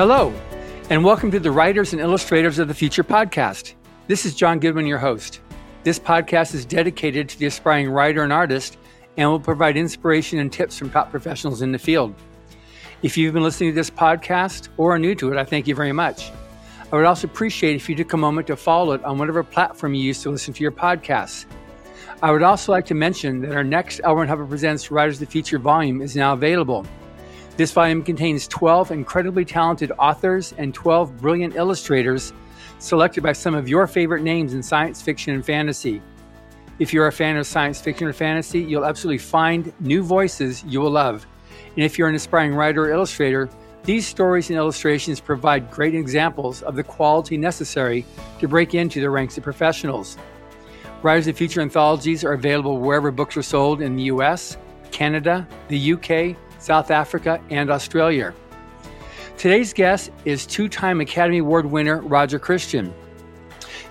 Hello, and welcome to the Writers and Illustrators of the Future podcast. This is John Goodwin, your host. This podcast is dedicated to the aspiring writer and artist and will provide inspiration and tips from top professionals in the field. If you've been listening to this podcast or are new to it, I thank you very much. I would also appreciate if you took a moment to follow it on whatever platform you use to listen to your podcasts. I would also like to mention that our next. Ron Hubbard Presents Writers of the Future volume is now available. This volume contains 12 incredibly talented authors and 12 brilliant illustrators selected by some of your favorite names in science fiction and fantasy. If you're a fan of science fiction or fantasy, you'll absolutely find new voices you will love. And if you're an aspiring writer or illustrator, these stories and illustrations provide great examples of the quality necessary to break into the ranks of professionals. Writers of Future anthologies are available wherever books are sold in the US, Canada, the UK, South Africa, and Australia. Today's guest is two time Academy Award winner Roger Christian.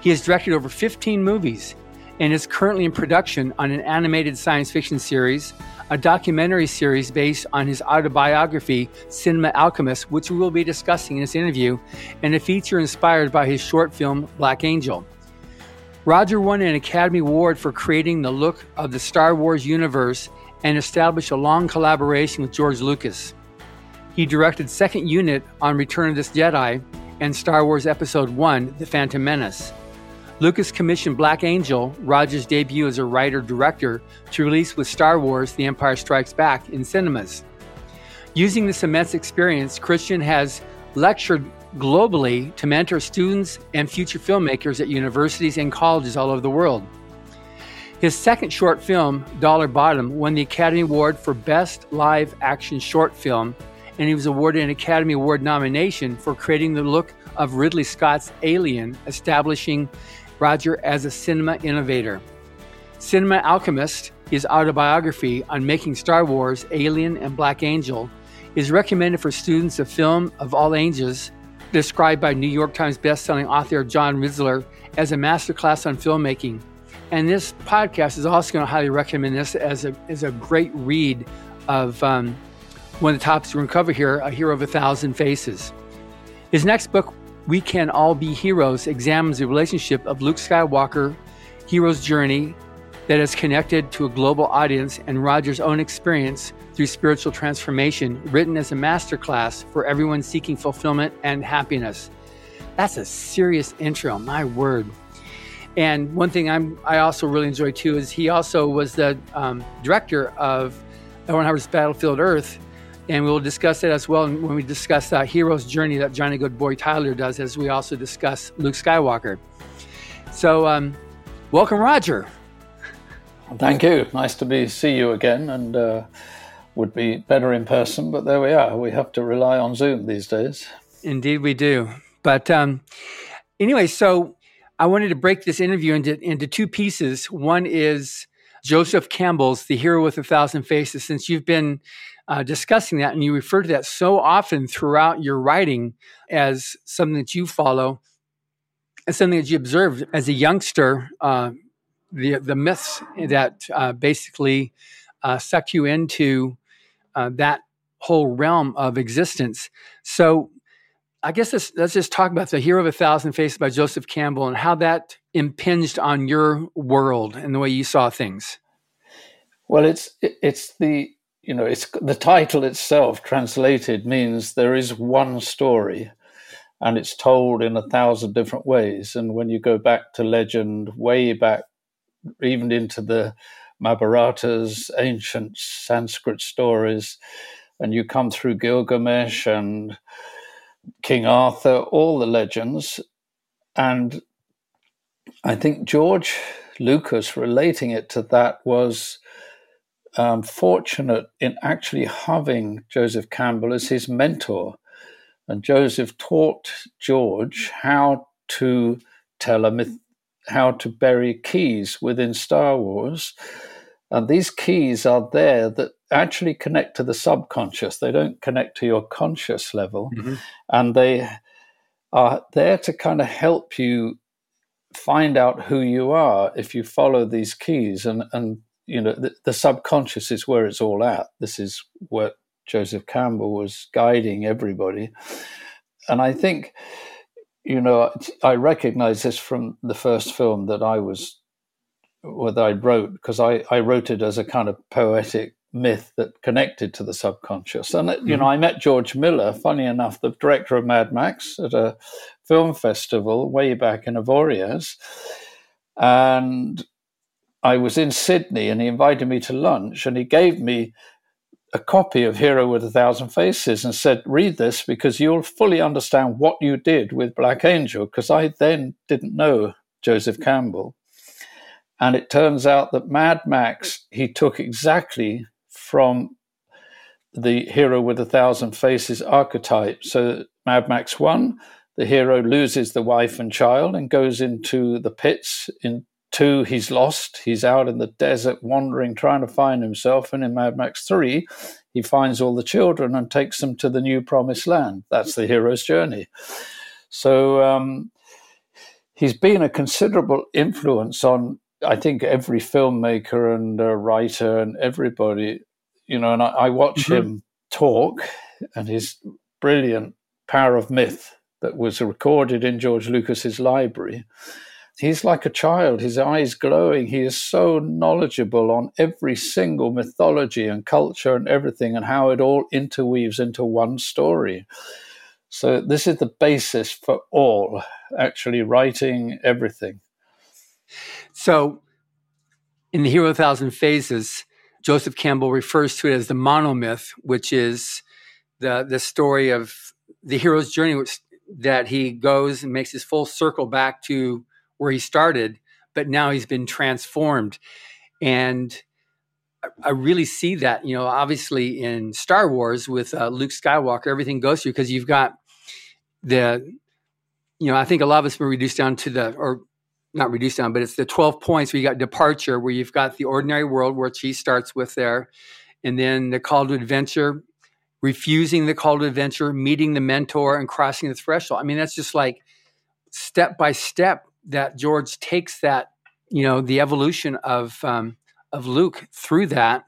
He has directed over 15 movies and is currently in production on an animated science fiction series, a documentary series based on his autobiography, Cinema Alchemist, which we will be discussing in this interview, and a feature inspired by his short film, Black Angel. Roger won an Academy Award for creating the look of the Star Wars universe and established a long collaboration with George Lucas. He directed Second Unit on Return of the Jedi and Star Wars Episode 1, The Phantom Menace. Lucas commissioned Black Angel, Roger's debut as a writer director, to release with Star Wars The Empire Strikes Back in cinemas. Using this immense experience, Christian has lectured globally to mentor students and future filmmakers at universities and colleges all over the world. His second short film, Dollar Bottom, won the Academy Award for Best Live Action Short Film, and he was awarded an Academy Award nomination for creating the look of Ridley Scott's Alien, establishing Roger as a cinema innovator. Cinema Alchemist, his autobiography on making Star Wars, Alien, and Black Angel, is recommended for students of film of all ages described by New York Times bestselling author John Rizler as a masterclass on filmmaking. And this podcast is also going to highly recommend this as a, as a great read of um, one of the topics we're going to cover here A Hero of a Thousand Faces. His next book, We Can All Be Heroes, examines the relationship of Luke Skywalker, hero's journey that is connected to a global audience and Roger's own experience through spiritual transformation, written as a masterclass for everyone seeking fulfillment and happiness. That's a serious intro, my word. And one thing I'm I also really enjoy too is he also was the um, director of L. Ron Hubbard's Battlefield Earth, and we will discuss that as well when we discuss that hero's journey that Jonnie Goodboy Tyler does, as we also discuss Luke Skywalker. So, um, welcome, Roger. Thank you. Nice to be see you again, and uh, would be better in person, but there we are. We have to rely on Zoom these days. Indeed, we do. But um, anyway, so I wanted to break this interview into, into two pieces. One is Joseph Campbell's The Hero with a Thousand Faces, since you've been uh, discussing that and you refer to that so often throughout your writing as something that you follow, as something that you observed as a youngster, uh, the, the myths that uh, basically uh, sucked you into uh, that whole realm of existence. So, I guess let's, let's just talk about the Hero of a Thousand Faces by Joseph Campbell and how that impinged on your world and the way you saw things. Well, it's it's the you know it's the title itself translated means there is one story, and it's told in a thousand different ways. And when you go back to legend, way back, even into the Mahabharatas, ancient Sanskrit stories, and you come through Gilgamesh and King Arthur, all the legends. And I think George Lucas relating it to that was um, fortunate in actually having Joseph Campbell as his mentor. And Joseph taught George how to tell a myth, how to bury keys within Star Wars. And these keys are there that actually connect to the subconscious. They don't connect to your conscious level. Mm-hmm. And they are there to kind of help you find out who you are if you follow these keys. And, and you know, the, the subconscious is where it's all at. This is what Joseph Campbell was guiding everybody. and I think, you know, I recognize this from the first film that I was, what I wrote, because I, I wrote it as a kind of poetic myth that connected to the subconscious. And, you know, mm-hmm. I met George Miller, funny enough, the director of Mad Max, at a film festival way back in Avoriaz. And I was in Sydney and he invited me to lunch and he gave me a copy of Hero with a Thousand Faces and said, Read this because you'll fully understand what you did with Black Angel. Because I then didn't know Joseph Campbell. And it turns out that Mad Max, he took exactly from the Hero with a Thousand Faces archetype. So, Mad Max 1, the hero loses the wife and child and goes into the pits in Two, he's lost. He's out in the desert wandering, trying to find himself. And in Mad Max 3, he finds all the children and takes them to the new promised land. That's the hero's journey. So um, he's been a considerable influence on, I think, every filmmaker and uh, writer and everybody. You know, and I, I watch mm-hmm. him talk and his brilliant Power of Myth that was recorded in George Lucas's library he's like a child, his eyes glowing. He is so knowledgeable on every single mythology and culture and everything and how it all interweaves into one story. So, this is the basis for all, actually, writing everything. So, in the Hero Thousand Faces, Joseph Campbell refers to it as the monomyth, which is the, the story of the hero's journey, which, that he goes and makes his full circle back to where he started, but now he's been transformed. And I really see that, you know, obviously in Star Wars with uh, Luke Skywalker, everything goes through because you've got the, you know, I think a lot of us were reduced down to the, or not reduced down, but it's the 12 points where you got departure, where you've got the ordinary world, which he starts with there, and then the call to adventure, refusing the call to adventure, meeting the mentor, and crossing the threshold. I mean, that's just like step by step that George takes that, you know, the evolution of um, of Luke through that,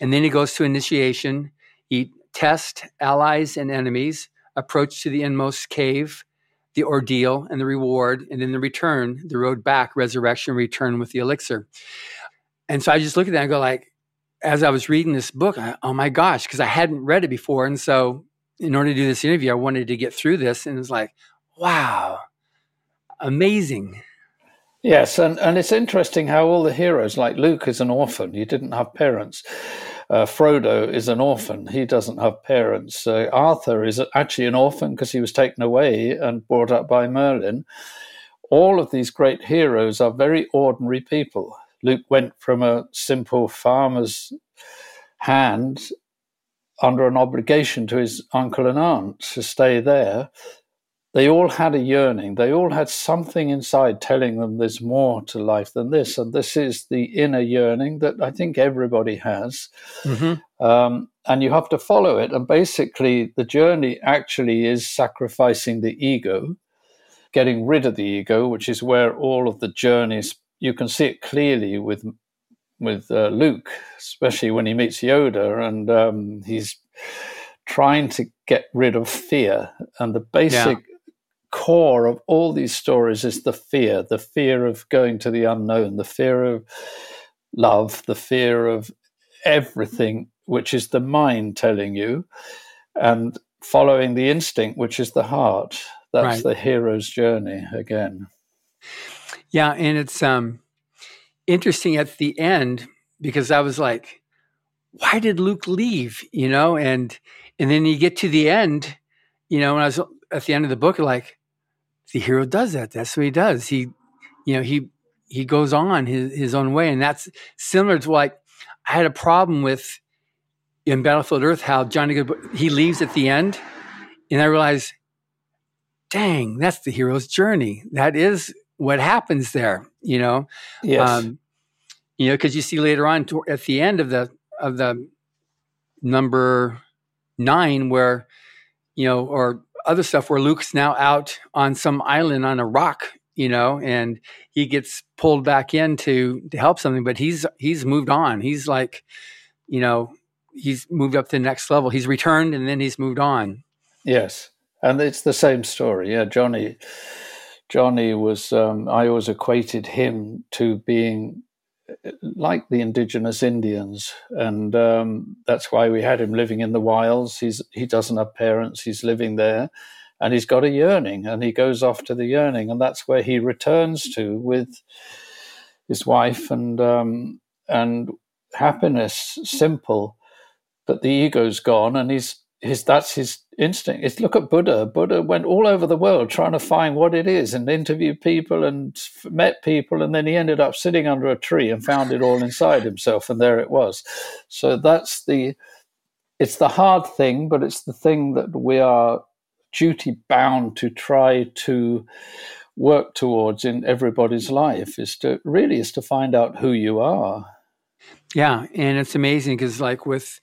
and then he goes to initiation. He test allies and enemies, approach to the inmost cave, the ordeal and the reward, and then the return, the road back, resurrection, return with the elixir. And so I just look at that and go like, as I was reading this book, I, oh my gosh, because I hadn't read it before, and so in order to do this interview, I wanted to get through this, and it was like, wow, amazing. Yes, and, and it's interesting how all the heroes, like Luke, is an orphan. He didn't have parents. Uh, Frodo is an orphan. He doesn't have parents. Uh, Arthur is actually an orphan because he was taken away and brought up by Merlin. All of these great heroes are very ordinary people. Luke went from a simple farmer's hand under an obligation to his uncle and aunt to stay there they all had a yearning. They all had something inside telling them there's more to life than this. And this is the inner yearning that I think everybody has. Mm-hmm. Um, and you have to follow it. And basically, the journey actually is sacrificing the ego, getting rid of the ego, which is where all of the journeys, you can see it clearly with. With uh, Luke, especially when he meets Yoda, and um, he's trying to get rid of fear. And the basic yeah core of all these stories is the fear the fear of going to the unknown, the fear of love, the fear of everything, which is the mind telling you, and following the instinct, which is the heart. That's right. the hero's journey again. Yeah, and it's um, interesting at the end because I was like, why did Luke leave? You know, and and then you get to the end, you know, and I was at the end of the book, like, the hero does that. That's what he does. He, you know, he he goes on his his own way, and that's similar to like I had a problem with in Battlefield Earth how Jonnie Good he leaves at the end, and I realized, dang, that's the hero's journey. That is what happens there. You know, yes. Um, you know, because you see later on at the end of the of the number nine where you know or other stuff where Luke's now out on some island on a rock, you know, and he gets pulled back in to, to help something, but he's he's moved on. He's like, you know, he's moved up to the next level. He's returned and then he's moved on. Yes. and it's the same story. Yeah, Jonnie. Jonnie was. Um, I always equated him to being like the indigenous Indians, and um, that's why we had him living in the wilds. He's he doesn't have parents. He's living there, and he's got a yearning, and he goes off to the yearning, and that's where he returns to with his wife and um, and happiness, simple, but the ego's gone, and he's his that's his instinct. It's look at Buddha. Buddha went all over the world trying to find what it is and interviewed people and met people, and then he ended up sitting under a tree and found it all inside himself, and there it was. So that's the it's the hard thing, but it's the thing that we are duty bound to try to work towards in everybody's life is to really is to find out who you are. Yeah, and it's amazing because like with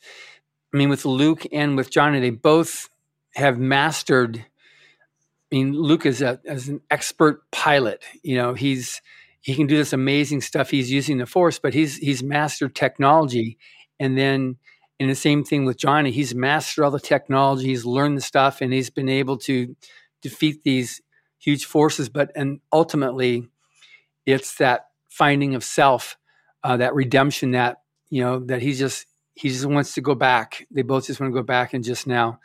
I mean, with Luke and with Jonnie, they both have mastered. I mean, Luke is a, as an expert pilot. You know, he's he can do this amazing stuff. He's using the Force, but he's he's mastered technology, and then and the same thing with Jonnie. He's mastered all the technology. He's learned the stuff, and he's been able to defeat these huge forces. But and ultimately, it's that finding of self, uh, that redemption, that you know, that he's just he just wants to go back. They both just want to go back and just now,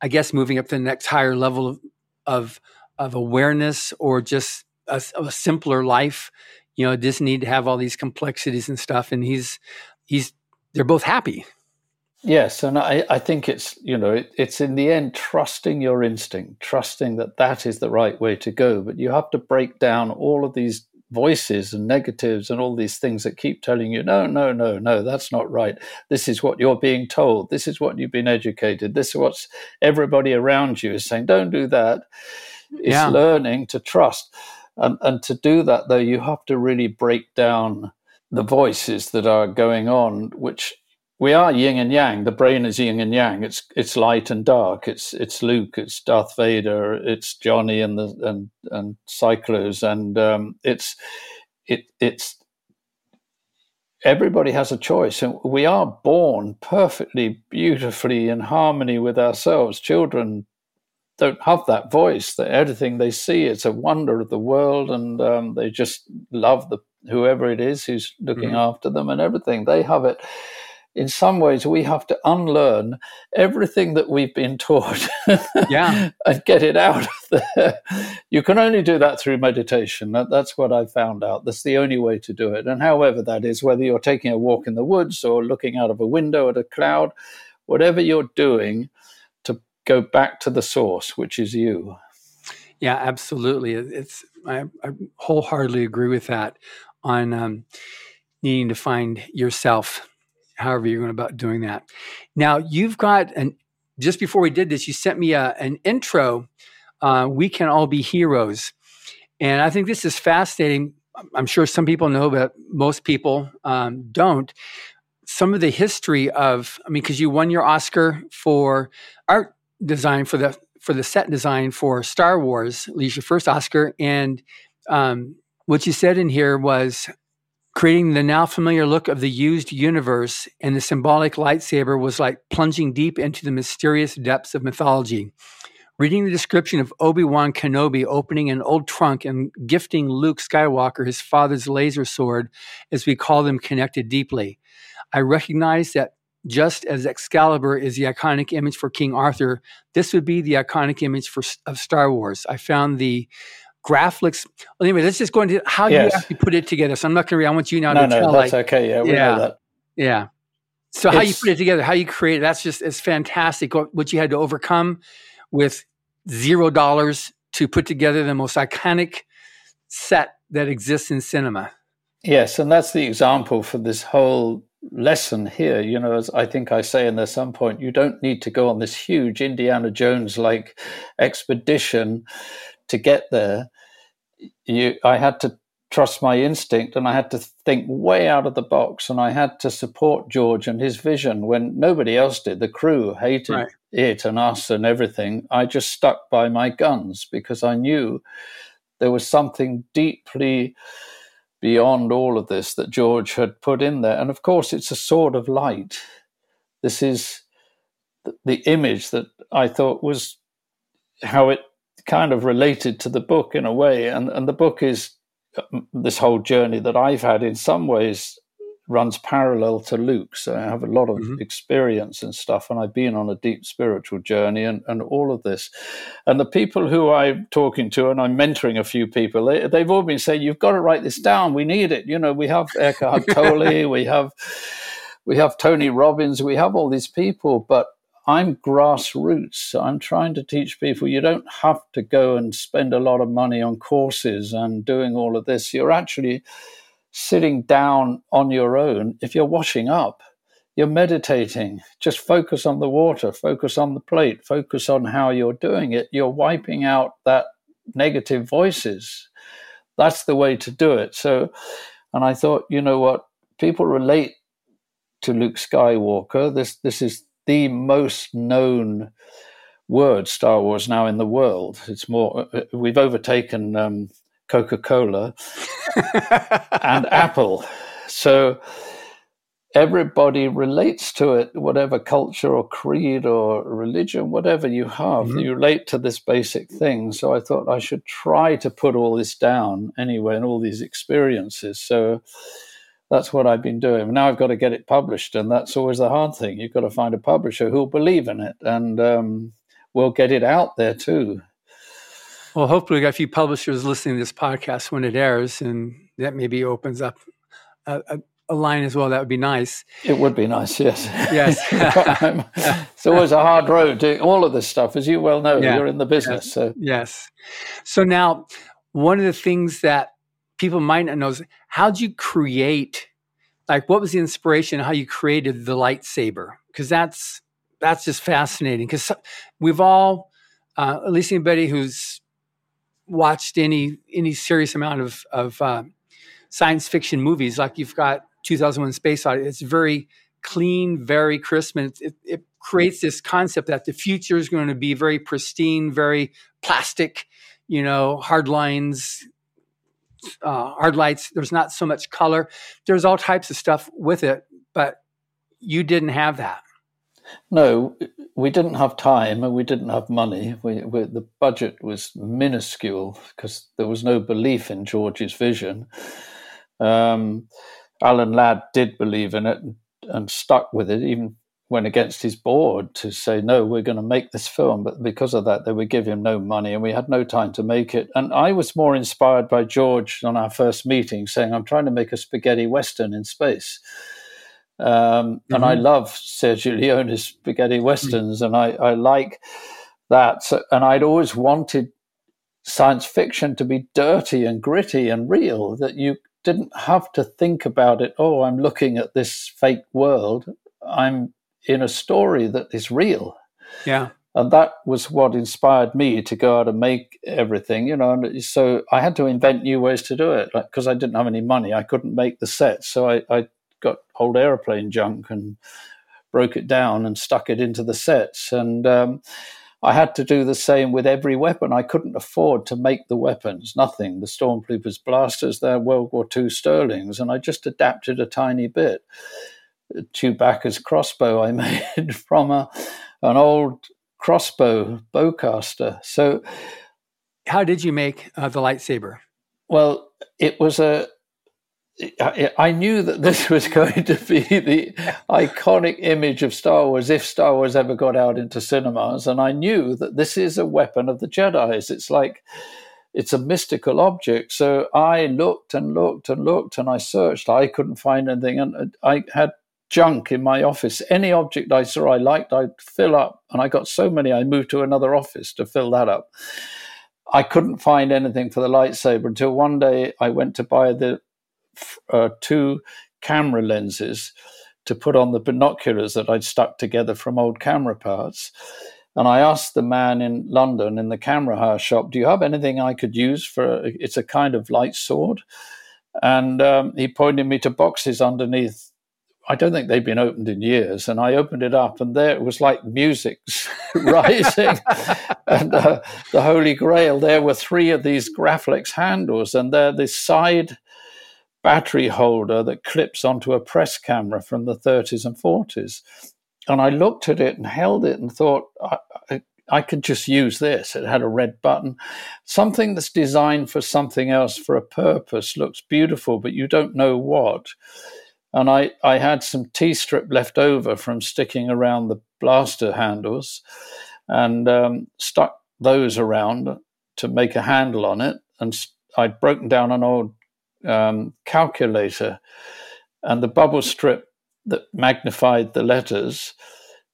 I guess, moving up to the next higher level of of, of awareness or just a, a, simpler life. You know, just need to have all these complexities and stuff. And he's he's they're both happy. Yes, and I, I think it's you know it, it's in the end trusting your instinct, trusting that that is the right way to go. But you have to break down all of these voices and negatives and all these things that keep telling you, no, no, no, no, that's not right. This is what you're being told. This is what you've been educated. This is what everybody around you is saying. Don't do that. It's yeah. learning to trust. And, and to do that, though, you have to really break down the voices that are going on, which we are yin and yang. The brain is yin and yang. It's it's light and dark. It's it's Luke. It's Darth Vader. It's Jonnie and the and and Psychlos. And um, it's it it's everybody has a choice, and we are born perfectly, beautifully in harmony with ourselves. Children don't have that voice. That everything they see, it's a wonder of the world, and um, they just love the whoever it is who's looking mm-hmm. after them and everything. They have it in some ways we have to unlearn everything that we've been taught yeah. and get it out of there. You can only do that through meditation. That, that's what i found out. That's the only way to do it. And however that is whether you're taking a walk in the woods or looking out of a window at a cloud whatever you're doing to go back to the source which is you. Yeah absolutely. It's i, I wholeheartedly agree with that on um, needing to find yourself however you're going about doing that. Now you've got an just before we did this, you sent me a, an intro. Uh, we can all be heroes, and I think this is fascinating. I'm sure some people know, but most people um, don't. Some of the history of, I mean, because you won your Oscar for art design for the for the set design for Star Wars, at least your first Oscar, and um, what you said in here was Creating the now familiar look of the used universe and the symbolic lightsaber was like plunging deep into the mysterious depths of mythology. Reading the description of Obi Wan Kenobi opening an old trunk and gifting Luke Skywalker his father's laser sword, as we call them, connected deeply. I recognize that just as Excalibur is the iconic image for King Arthur, this would be the iconic image for of Star Wars. I found the graphics. Well, anyway, let's just go into how yes. you actually put it together. So I'm not going to read. I want you now no, to no, tell. that's like, okay. Yeah, we yeah, know that. Yeah. So it's, how you put it together, how you create it, that's just it's fantastic. What, what you had to overcome with zero dollars to put together the most iconic set that exists in cinema. Yes, and that's the example for this whole lesson here. You know, as I think I say in there some point, you don't need to go on this huge Indiana Jones like expedition to get there you, I had to trust my instinct and I had to think way out of the box and I had to support George and his vision when nobody else did. The crew hated right. it and us and everything. I just stuck by my guns because I knew there was something deeply beyond all of this that George had put in there. And of course, it's a sword of light. This is the image that I thought was how it kind of related to the book in a way. And, and the book is um, this whole journey that I've had in some ways runs parallel to Luke's. I have a lot of mm-hmm. experience and stuff, and I've been on a deep spiritual journey and, and all of this. And the people who I'm talking to, and I'm mentoring a few people, they, they've all been saying, You've got to write this down. We need it. You know, we have Eckhart Tolle, we have we have Tony Robbins, we have all these people, but I'm grassroots. I'm trying to teach people you don't have to go and spend a lot of money on courses and doing all of this. You're actually sitting down on your own. If you're washing up, you're meditating. Just focus on the water, focus on the plate, focus on how you're doing it. You're wiping out that negative voices. That's the way to do it. So, and I thought, you know what? People relate to Luke Skywalker. This this is the most known word Star Wars now in the world. It's more uh, we've overtaken um, Coca Cola and Apple, so everybody relates to it. Whatever culture or creed or religion, whatever you have, mm-hmm. you relate to this basic thing. So I thought I should try to put all this down anyway, and all these experiences. So that's what I've been doing. Now I've got to get it published, and that's always the hard thing. You've got to find a publisher who'll believe in it, and um, we'll get it out there too. Well, hopefully, we got a few publishers listening to this podcast when it airs, and that maybe opens up a, a, a line as well. That would be nice. It would be nice, yes. Yes. it's always a hard road doing all of this stuff, as you well know. Yeah. You're in the business, yes. so yes. So now, one of the things that people might not know is how'd you create like what was the inspiration how you created the lightsaber? Because that's that's just fascinating. Because we've all uh, at least anybody who's watched any any serious amount of of uh, science fiction movies like you've got 2001 space odyssey it's very clean very crisp and it, it creates this concept that the future is going to be very pristine very plastic you know hard lines uh, hard lights. There's not so much color. There's all types of stuff with it, but you didn't have that. No, we didn't have time and we didn't have money. We, we, the budget was minuscule because there was no belief in George's vision. Um, Alan Ladd did believe in it and, and stuck with it, even went against his board to say, no, we're going to make this film. But because of that, they would give him no money and we had no time to make it. And I was more inspired by George on our first meeting saying, I'm trying to make a spaghetti Western in space. Um, mm-hmm. And I mm-hmm. love Sergio Leone's spaghetti Westerns mm-hmm. and I, I like that. So, and I'd always wanted science fiction to be dirty and gritty and real, that you didn't have to think about it. Oh, I'm looking at this fake world. I'm in a story that is real. Yeah. And that was what inspired me to go out and make everything, you know. And so I had to invent new ways to do it, because like, I didn't have any money. I couldn't make the sets, so I, I got old airplane junk and broke it down and stuck it into the sets. And um, I had to do the same with every weapon. I couldn't afford to make the weapons, nothing. The Stormtroopers blasters, they're World War II Sterlings, and I just adapted a tiny bit. Chewbacca's crossbow I made from a, an old crossbow bowcaster. So, how did you make uh, the lightsaber? Well, it was a. I knew that this was going to be the iconic image of Star Wars if Star Wars ever got out into cinemas. And I knew that this is a weapon of the Jedi's. It's like, it's a mystical object. So I looked and looked and looked and I searched. I couldn't find anything. And I had junk in my office. Any object I saw I liked, I'd fill up. And I got so many, I moved to another office to fill that up. I couldn't find anything for the lightsaber until one day I went to buy the uh, two camera lenses to put on the binoculars that I'd stuck together from old camera parts. And I asked the man in London in the camera hire shop, "Do you have anything I could use for? It's a kind of light sword." And um, he pointed me to boxes underneath I don't think they'd been opened in years. And I opened it up, and there it was like music rising. and uh, the Holy Grail, there were three of these Graflex handles, and they're this side battery holder that clips onto a press camera from the 30s and 40s. And I looked at it and held it and thought, I, I, I could just use this. It had a red button. Something that's designed for something else for a purpose looks beautiful, but you don't know what. And I, I had some T strip left over from sticking around the blaster handles and um, stuck those around to make a handle on it. And I'd broken down an old um, calculator and the bubble strip that magnified the letters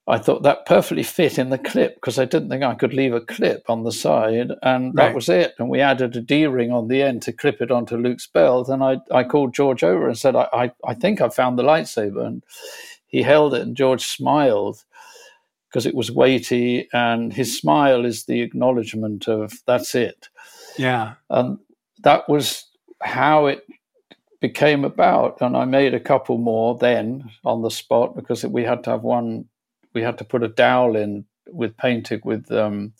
I thought that perfectly fit in the clip because I didn't think I could leave a clip on the side, and that was it. And we added a D ring on the end to clip it onto Luke's belt. And I, I called George over and said, I, I, I think I found the lightsaber. And he held it, and George smiled because it was weighty, and his smile is the acknowledgement of that's it. Yeah. And that was how it became about. And I made a couple more then on the spot because we had to have one we had to put a dowel in with painted with um,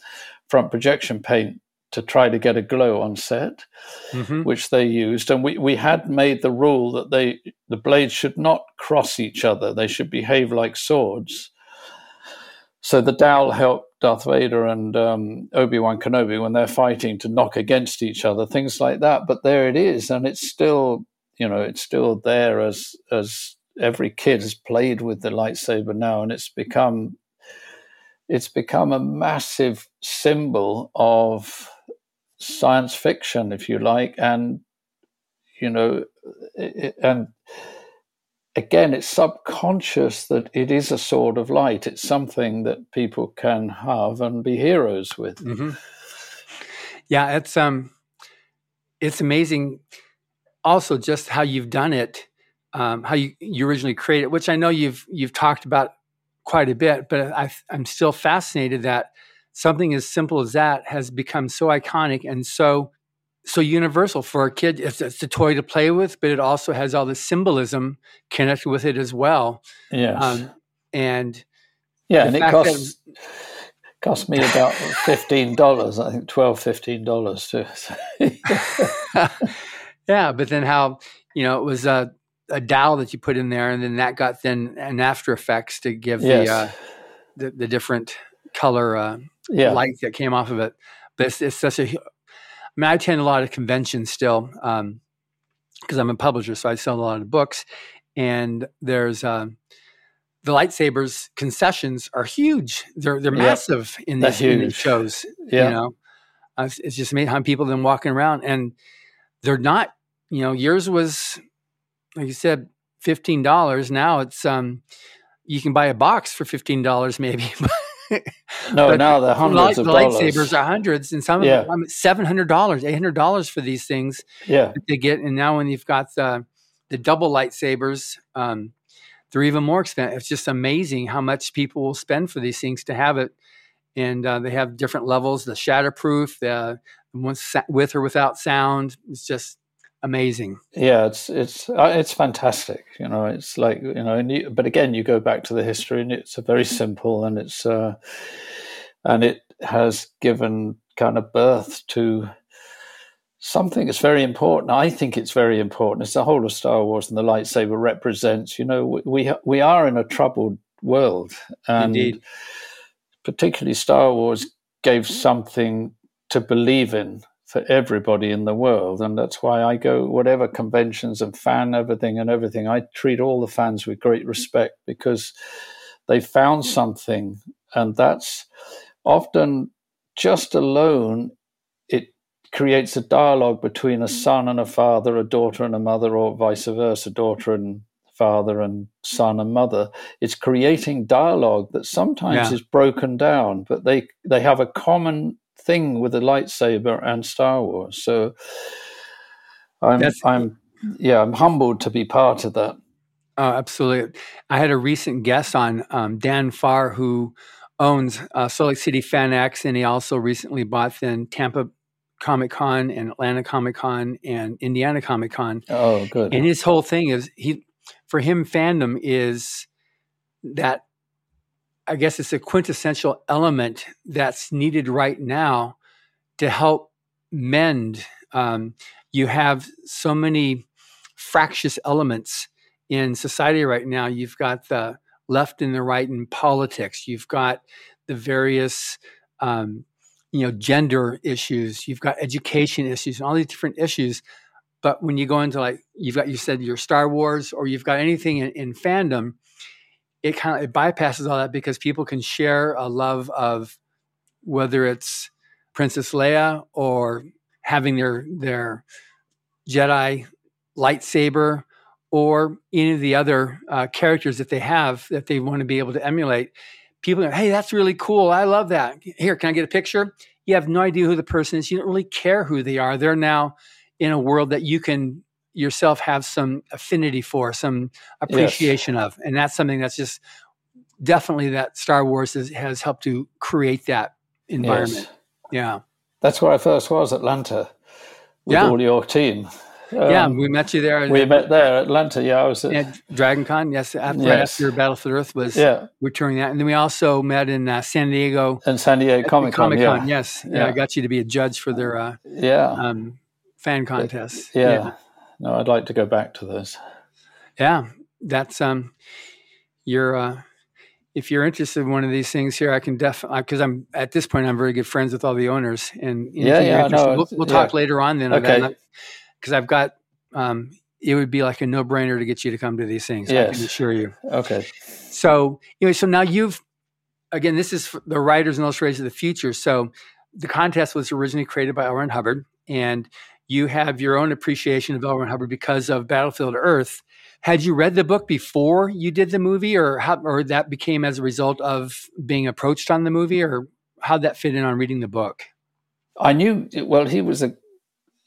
front projection paint to try to get a glow on set, mm-hmm. which they used. And we, we had made the rule that they the blades should not cross each other; they should behave like swords. So the dowel helped Darth Vader and um, Obi Wan Kenobi when they're fighting to knock against each other, things like that. But there it is, and it's still you know it's still there as as every kid has played with the lightsaber now, and it's become it's become a massive symbol of science fiction, if you like, and you know, it, and again, it's subconscious that it is a sword of light. It's something that people can have and be heroes with. Mm-hmm. Yeah, it's um, it's amazing. Also, just how you've done it um, how you, you originally created, which I know you've you've talked about quite a bit, but I, I'm still fascinated that something as simple as that has become so iconic and so so universal for a kid. It's, it's a toy to play with, but it also has all the symbolism connected with it as well. Yes, um, and yeah, and it costs that, cost me about fifteen dollars. I think 12 15 dollars too. yeah, but then how you know it was uh, a dowel that you put in there, and then that got then an After Effects to give yes. the, uh, the, the different color uh, yeah. light that came off of it. But it's, it's, such a. I mean, I attend a lot of conventions still because um, I'm a publisher, so I sell a lot of books, and there's. Uh, the lightsabers concessions are huge. They're they're massive in these, in these shows. Yeah. You know, uh, it's just amazing how people then walking around and they're not. You know, yours was like you said, fifteen dollars. Now it's um, you can buy a box for fifteen dollars maybe. no, now the hundreds of lightsabers are hundreds, and some yeah. of them seven hundred dollars, eight hundred dollars for these things. Yeah, they get, and now when you've got the the double lightsabers, um, they're even more expensive. It's just amazing how much people will spend for these things to have it, and uh, they have different levels. The shatterproof, the with or without sound. It's just amazing. Yeah, it's it's uh, it's fantastic. You know, it's like you know, you, but again, you go back to the history, and it's a very simple, and it's uh, and it has given kind of birth to something that's very important. I think it's very important. It's the whole of Star Wars, and the lightsaber represents. You know, we we are in a troubled world, and Indeed. particularly Star Wars gave something to believe in for everybody in the world. And that's why I go, whatever conventions and fan everything and everything, I treat all the fans with great respect because they found something. And that's often just alone, it creates a dialogue between a son and a father, a daughter and a mother, or vice versa, daughter and father and son and mother. It's creating dialogue that sometimes yeah. is broken down, but they, they have a common thing with the lightsaber and Star Wars. So I'm That's, I'm yeah, I'm humbled to be part of that. Oh, absolutely. I had a recent guest on um, Dan Farr who owns uh, Salt Lake City FanX, and he also recently bought then Tampa Comic Con and Atlanta Comic Con and Indiana Comic Con. Oh, good. And his whole thing is he, for him, fandom is that I guess it's a quintessential element that's needed right now to help mend. Um, you have so many fractious elements in society right now. You've got the left and the right in politics. You've got the various um, you know, gender issues, you've got education issues, and all these different issues. But when you go into like you've got you said your Star Wars or you've got anything in, in fandom, it kind of it bypasses all that because people can share a love of whether it's Princess Leia or having their their Jedi lightsaber or any of the other uh, characters that they have that they want to be able to emulate. People go, hey, that's really cool. I love that. Here, can I get a picture? You have no idea who the person is. You don't really care who they are. They're now in a world that you can yourself have some affinity for, some appreciation yes. of. And that's something that's just definitely that Star Wars has, has helped to create that environment. Yes. Yeah. That's where I first was, Atlanta, with yeah. all your team. Um, yeah, we met you there. We met there, Atlanta. Yeah, I was at, at Dragon Con. Yes, after, yes. after Battlefield Earth was yeah. returning that, and then we also met in uh, San Diego. And San Diego Comic Con. Yeah. Yes, yeah. yeah. I got you to be a judge for their uh, yeah um, fan contest. Yeah. yeah. No, I'd like to go back to those. Yeah, that's um, you're. Uh, if you're interested in one of these things here, I can definitely because I'm at this point I'm very good friends with all the owners, and yeah, yeah, no, we'll, we'll talk later on then. Okay because I've got um, it would be like a no brainer to get you to come to these things. Yes. I can assure you. Okay. So anyway, so now you've again, this is the writers and illustrators of the future. So the contest was originally created by. Ron Hubbard, and you have your own appreciation of L. Hubbard because of Battlefield Earth. Had you read the book before you did the movie, or how, or that became as a result of being approached on the movie, or how'd that fit in on reading the book? I knew well he was a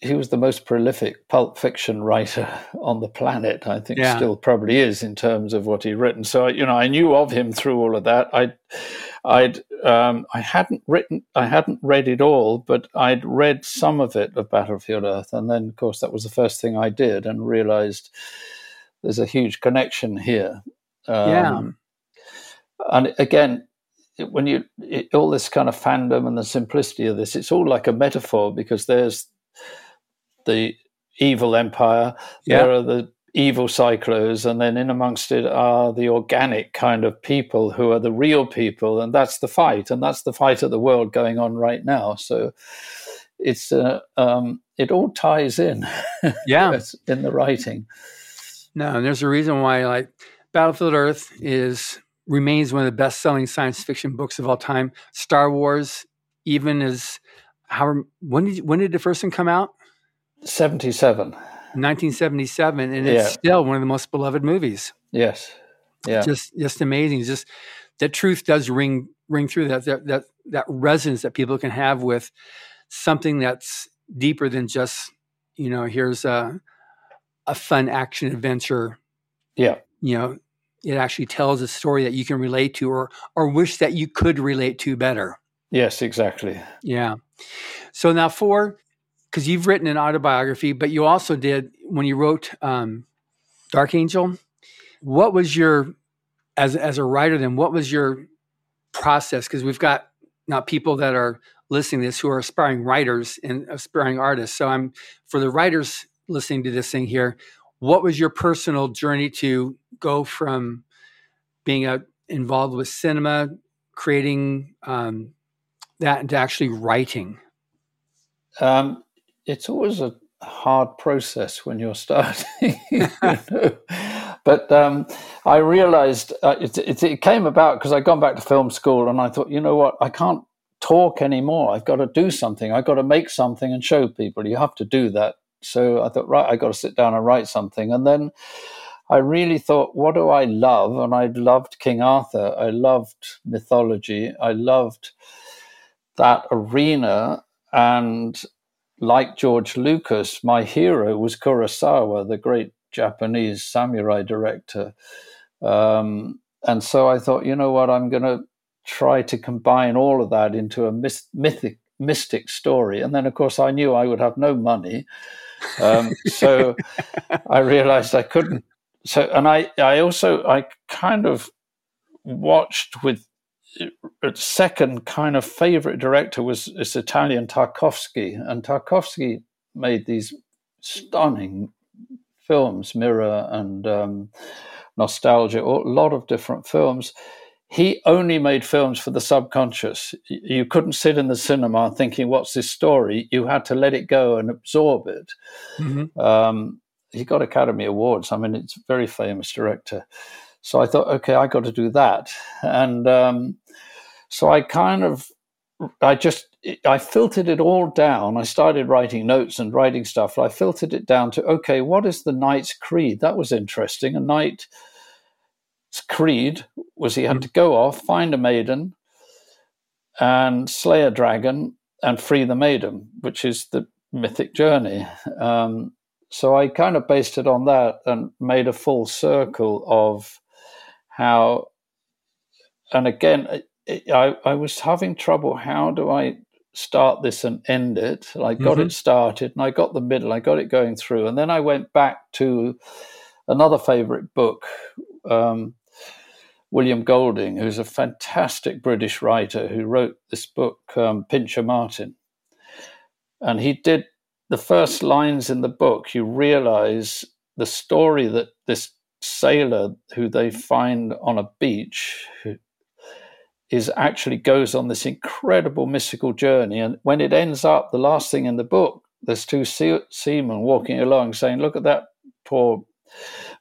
he was the most prolific pulp fiction writer on the planet. I think yeah. still probably is in terms of what he'd written. So you know, I knew of him through all of that. I, I'd, um, I hadn't written, I hadn't read it all, but I'd read some of it of Battlefield Earth, and then of course that was the first thing I did, and realized there's a huge connection here. Um, yeah. And again, when you it, all this kind of fandom and the simplicity of this, it's all like a metaphor because there's the evil empire. Yeah. There are the evil Psychlos, and then in amongst it are the organic kind of people who are the real people, and that's the fight, and that's the fight of the world going on right now. So it's uh, um, it all ties in, yeah, in the writing. No, and there's a reason why like Battlefield Earth is remains one of the best selling science fiction books of all time. Star Wars, even as how when did when did the first one come out? 77. 1977, and it's yeah. still one of the most beloved movies. Yes. Yeah. Just just amazing. It's just that truth does ring ring through that that that that resonance that people can have with something that's deeper than just you know here's a a fun action adventure. Yeah. You know, it actually tells a story that you can relate to or or wish that you could relate to better. Yes, exactly. Yeah. So now for because you've written an autobiography, but you also did when you wrote um, Dark Angel. What was your as as a writer then? What was your process? Because we've got now people that are listening to this who are aspiring writers and aspiring artists. So I'm for the writers listening to this thing here. What was your personal journey to go from being a, involved with cinema, creating um, that, into actually writing? Um, it's always a hard process when you're starting. you know? But um, I realized uh, it, it, it, came about because I'd gone back to film school and I thought, you know what, I can't talk anymore. I've got to do something. I've got to make something and show people. You have to do that. So I thought, right, I've got to sit down and write something. And then I really thought, what do I love? And I loved King Arthur. I loved mythology. I loved that arena. And like George Lucas, my hero was Kurosawa, the great Japanese samurai director. Um, and so I thought, you know what, I'm going to try to combine all of that into a mythic, mystic story. And then, of course, I knew I would have no money. Um, so I realized I couldn't. So, and I, I also, I kind of watched with second kind of favorite director was this Italian Tarkovsky, and Tarkovsky made these stunning films, Mirror and um, Nostalgia, a lot of different films. he only made films for the subconscious. You couldn't sit in the cinema thinking, "What's this story?" You had to let it go and absorb it. Mm-hmm. Um, he got Academy Awards. I mean, it's a very famous director. So I thought, okay, I got to do that, and um, so I kind of, I just, I filtered it all down. I started writing notes and writing stuff. I filtered it down to, okay, what is the knight's creed? That was interesting. A Knight's creed was he had to go off, find a maiden, and slay a dragon and free the maiden, which is the mythic journey. Um, so I kind of based it on that and made a full circle of how, and again, I, I was having trouble. How do I start this and end it? I got mm-hmm. it started and I got the middle, I got it going through. And then I went back to another favorite book, um, William Golding, who's a fantastic British writer who wrote this book, um, Pincher Martin. And he did the first lines in the book, you realize the story that this sailor who they find on a beach who is actually goes on this incredible mystical journey. And when it ends up, the last thing in the book, there's two seamen walking along saying, Look at that poor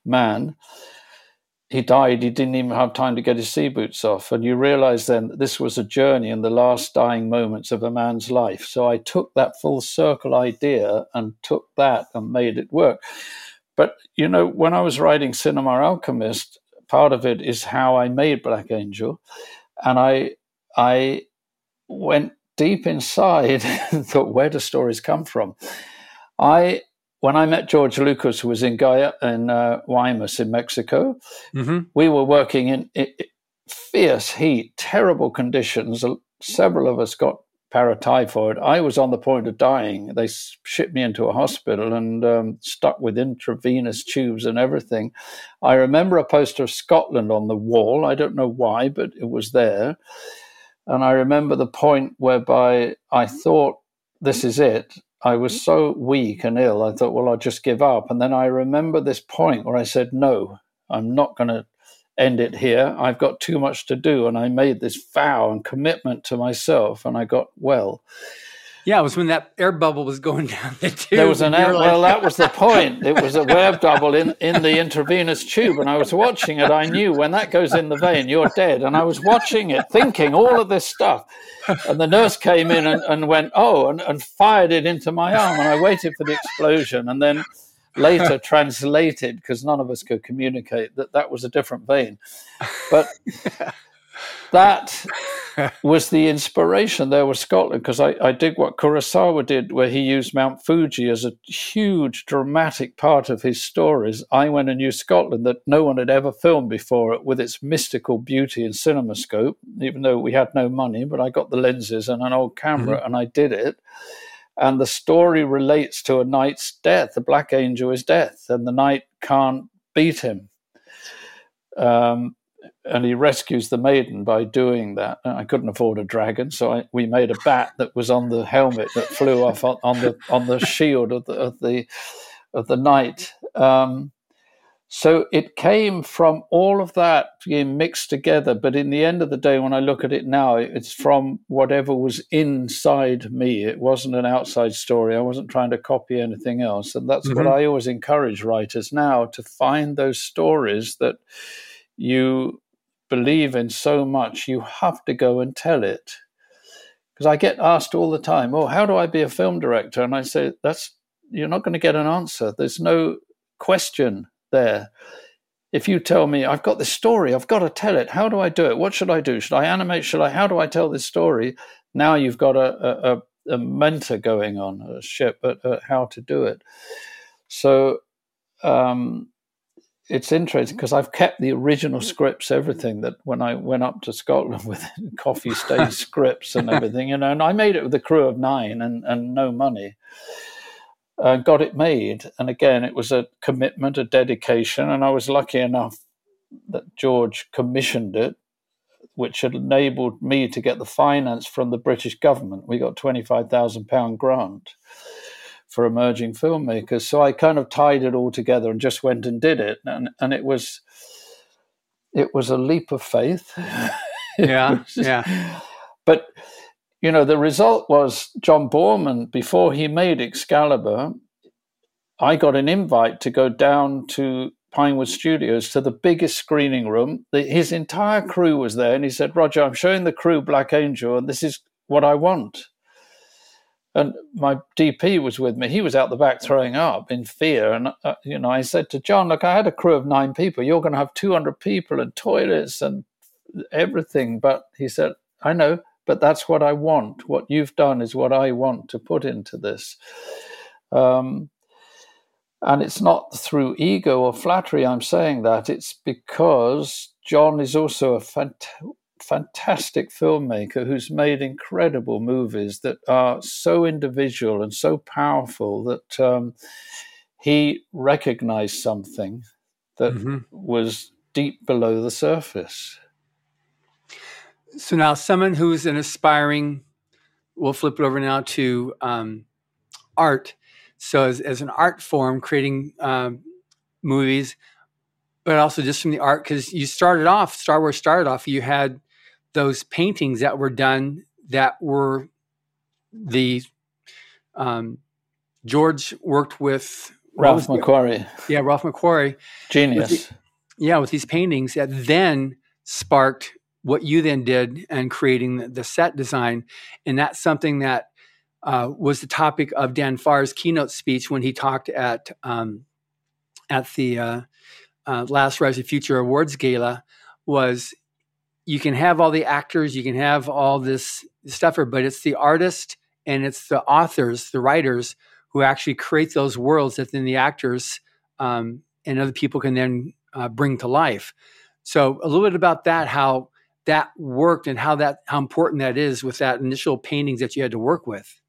man he died, he didn't even have time to get his sea boots off. And you realize then that this was a journey in the last dying moments of a man's life. So I took that full circle idea and took that and made it work. But, you know, when I was writing Cinema Alchemist, part of it is how I made Black Angel. And I, I went deep inside and thought, where do stories come from? I when I met George Lucas, who was in Gaia in uh, Guaymas in Mexico, mm-hmm. we were working in, in, fierce heat, terrible conditions. Several of us got paratyphoid. I was on the point of dying. They shipped me into a hospital and um, stuck with intravenous tubes and everything. I remember a poster of Scotland on the wall. I don't know why, but it was there. And I remember the point whereby I thought, this is it. I was so weak and ill, I thought, well, I'll just give up. And then I remember this point where I said, no, I'm not going to end it here. I've got too much to do. And I made this vow and commitment to myself, and I got well. Yeah, it was when that air bubble was going down the tube. There was an air, like... well, that was the point. It was a web double in, in the intravenous tube, and I was watching it. I knew when that goes in the vein, you're dead. And I was watching it, thinking all of this stuff. And the nurse came in and, and went, oh, and, and fired it into my arm. And I waited for the explosion, and then later translated because none of us could communicate that that was a different vein. But that was the inspiration there was Scotland because I, I did what Kurosawa did, where he used Mount Fuji as a huge dramatic part of his stories. I went and used Scotland that no one had ever filmed before with its mystical beauty and cinemascope, even though we had no money, but I got the lenses and an old camera mm-hmm. and I did it. And the story relates to a knight's death. The Black Angel is death, and the knight can't beat him. Um, and he rescues the maiden by doing that. I couldn't afford a dragon, so I, we made a bat that was on the helmet that flew off on, on the on the shield of the of the of the knight. Um, so it came from all of that being mixed together. But in the end of the day, when I look at it now, it's from whatever was inside me. It wasn't an outside story. I wasn't trying to copy anything else. And that's mm-hmm. what I always encourage writers now to find those stories that you believe in so much, you have to go and tell it. Because I get asked all the time, "Oh, how do I be a film director?" And I say, "That's you're not going to get an answer. There's no question there. If you tell me I've got this story, I've got to tell it. How do I do it? What should I do? Should I animate? Should I? How do I tell this story? Now you've got a, a, a mentor going on a ship at, how to do it. So um, it's interesting because I've kept the original scripts, everything that when I went up to Scotland with coffee stain scripts and everything, you know, and I made it with a crew of nine and, and no money. Uh, got it made. And again, it was a commitment, a dedication. And I was lucky enough that George commissioned it, which had enabled me to get the finance from the British government. We got £25,000 grant for emerging filmmakers. So I kind of tied it all together and just went and did it. And, and it was it was a leap of faith. yeah, yeah. But you know, the result was John Boorman before he made Excalibur. I got an invite to go down to Pinewood Studios to the biggest screening room. The, his entire crew was there, and he said, "Roger, I'm showing the crew Black Angel, and this is what I want." And my DP was with me. He was out the back throwing up in fear. And, uh, you know, I said to John, look, I had a crew of nine people. You're going to have 200 people and toilets and everything. But he said, I know, but that's what I want. What you've done is what I want to put into this. Um, and it's not through ego or flattery I'm saying that. It's because John is also a fantastic fantastic filmmaker who's made incredible movies that are so individual and so powerful that um, he recognized something that mm-hmm. was deep below the surface. So now, someone who's an aspiring, we'll flip it over now to um, art. So, as, as, an art form, creating um, movies, but also just from the art, because you started off, Star Wars started off, you had those paintings that were done that were the um, George worked with Ralph McQuarrie. Yeah, Ralph McQuarrie. Genius. With the, yeah, with these paintings that then sparked what you then did and creating the, set design. And that's something that uh, was the topic of Dan Farr's keynote speech when he talked at um, at the uh, uh, last Writers of Future Awards Gala was you can have all the actors, you can have all this stuff, but it's the artist and it's the authors, the writers who actually create those worlds that then the actors um, and other people can then uh, bring to life. So a little bit about that, how that worked and how that how important that is with that initial paintings that you had to work with.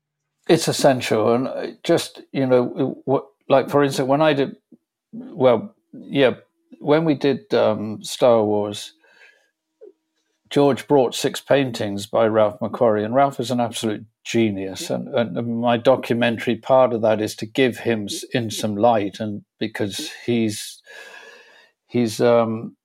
It's essential, and uh, just you know, what like for instance, when I did, well, yeah, when we did um, Star Wars, George brought six paintings by Ralph McQuarrie, and Ralph is an absolute genius. And, and, my documentary part of that is to give him in some light, and because he's he's um,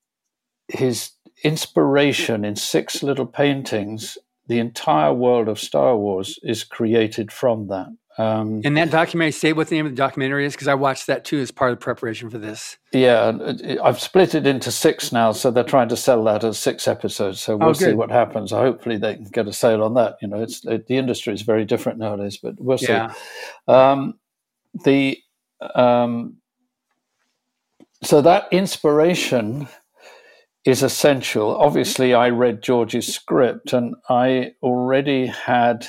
his inspiration in six little paintings, the entire world of Star Wars is created from that. Um, and that documentary, say what the name of the documentary is, because I watched that too as part of the preparation for this. Yeah, I've split it into six now, so they're trying to sell that as six episodes. So we'll oh, see what happens. Hopefully, they can get a sale on that. You know, it's it, the industry is very different nowadays, but we'll see. Yeah. Um, the um, so that inspiration is essential. Obviously, I read George's script, and I already had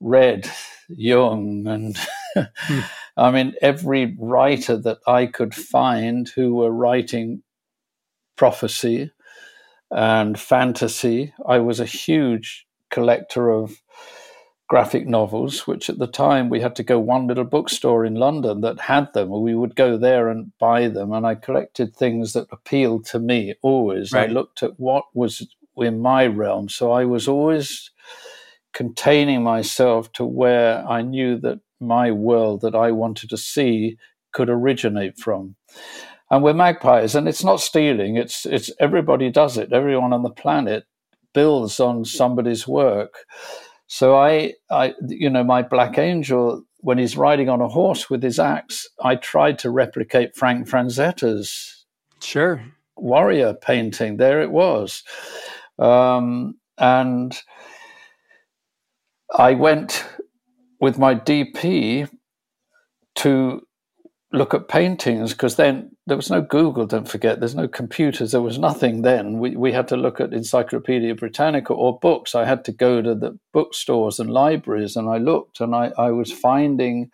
read Jung and hmm. I mean every writer that I could find who were writing prophecy and fantasy. I was a huge collector of graphic novels, which at the time we had to go one little bookstore in London that had them. We would go there and buy them, and I collected things that appealed to me always. Right. I looked at what was in my realm, so I was always containing myself to where I knew that my world that I wanted to see could originate from. And we're magpies, and it's not stealing. It's it's everybody does it. Everyone on the planet builds on somebody's work. So I, I, you know, my Black Angel, when he's riding on a horse with his axe, I tried to replicate Frank Frazetta's sure warrior painting. There it was, um, and I went with my DP to look at paintings because then there was no Google, don't forget, there's no computers, there was nothing then. We, we had to look at Encyclopedia Britannica or books. I had to go to the bookstores and libraries and I looked and I, I was finding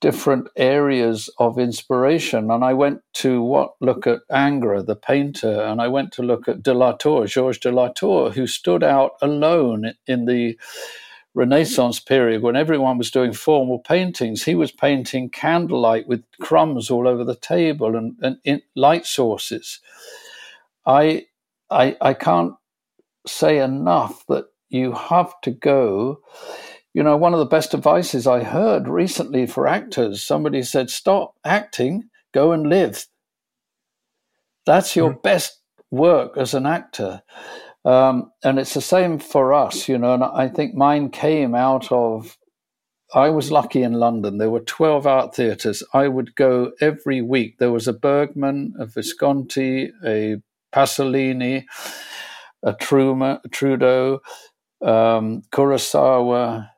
different areas of inspiration. And I went to what look at Ingres, the painter, and I went to look at de la Tour, Georges de la Tour, who stood out alone in the Renaissance period when everyone was doing formal paintings, he was painting candlelight with crumbs all over the table and, and light sources. I, I, I can't say enough that you have to go. You know, one of the best advices I heard recently for actors, somebody said, stop acting, go and live. That's your mm. best work as an actor. Um, and it's the same for us, you know. And I think mine came out of. I was lucky in London. There were 12 art theatres. I would go every week. There was a Bergman, a Visconti, a Pasolini, a Truma, Trudeau, um, Kurosawa,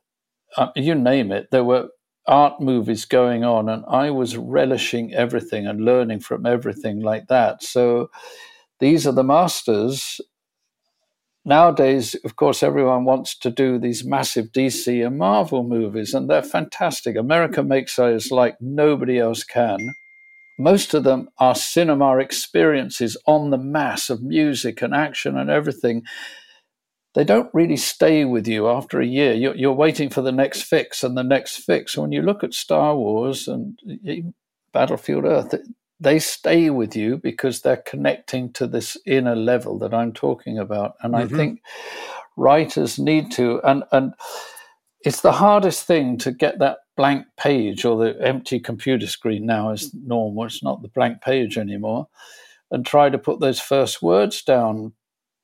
uh, you name it. There were art movies going on, and I was relishing everything and learning from everything like that. So these are the masters. Nowadays, of course, everyone wants to do these massive DC and Marvel movies, and they're fantastic. America makes those like nobody else can. Most of them are cinema experiences on the mass of music and action and everything they don't really stay with you after a year. You're, you're, waiting for the next fix and the next fix. When you look at Star Wars and Battlefield Earth, they stay with you because they're connecting to this inner level that I'm talking about. And mm-hmm. I think writers need to, and, and it's the hardest thing to get that blank page or the empty computer screen now is normal. It's not the blank page anymore. And try to put those first words down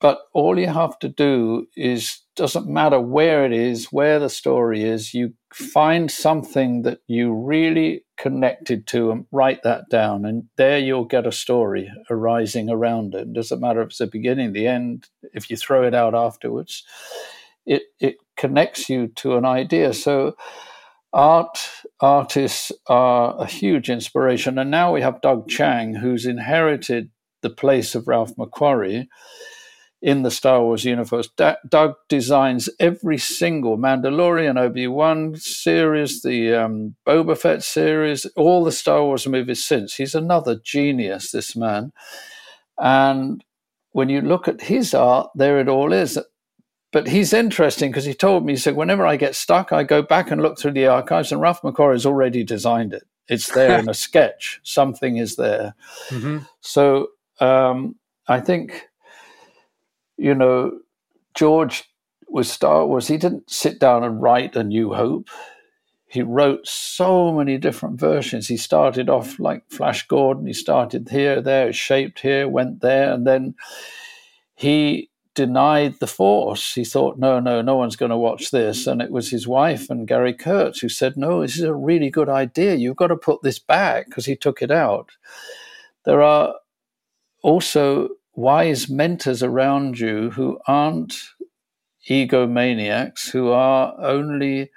but all you have to do is doesn't matter where it is, where the story is, you find something that you really connected to and write that down. And there you'll get a story arising around it. it doesn't matter if it's the beginning, the end, if you throw it out afterwards, it, it connects you to an idea. So art artists are a huge inspiration. And now we have Doug Chiang, who's inherited the place of Ralph McQuarrie in the Star Wars universe. Doug designs every single Mandalorian, Obi Wan series, the um, Boba Fett series, all the Star Wars movies since. He's another genius, this man. And when you look at his art, there it all is. But he's interesting because he told me, he said, whenever I get stuck, I go back and look through the archives, and Ralph McQuarrie has already designed it. It's there in a sketch. Something is there. Mm-hmm. So um, I think you know, George with Star Wars, he didn't sit down and write A New Hope. He wrote so many different versions. He started off like Flash Gordon. He started here, there, shaped here, went there, and then he denied the Force. He thought, no, no, no one's going to watch this. And it was his wife and Gary Kurtz who said, no, this is a really good idea. You've got to put this back because he took it out. There are also wise mentors around you who aren't egomaniacs, who are only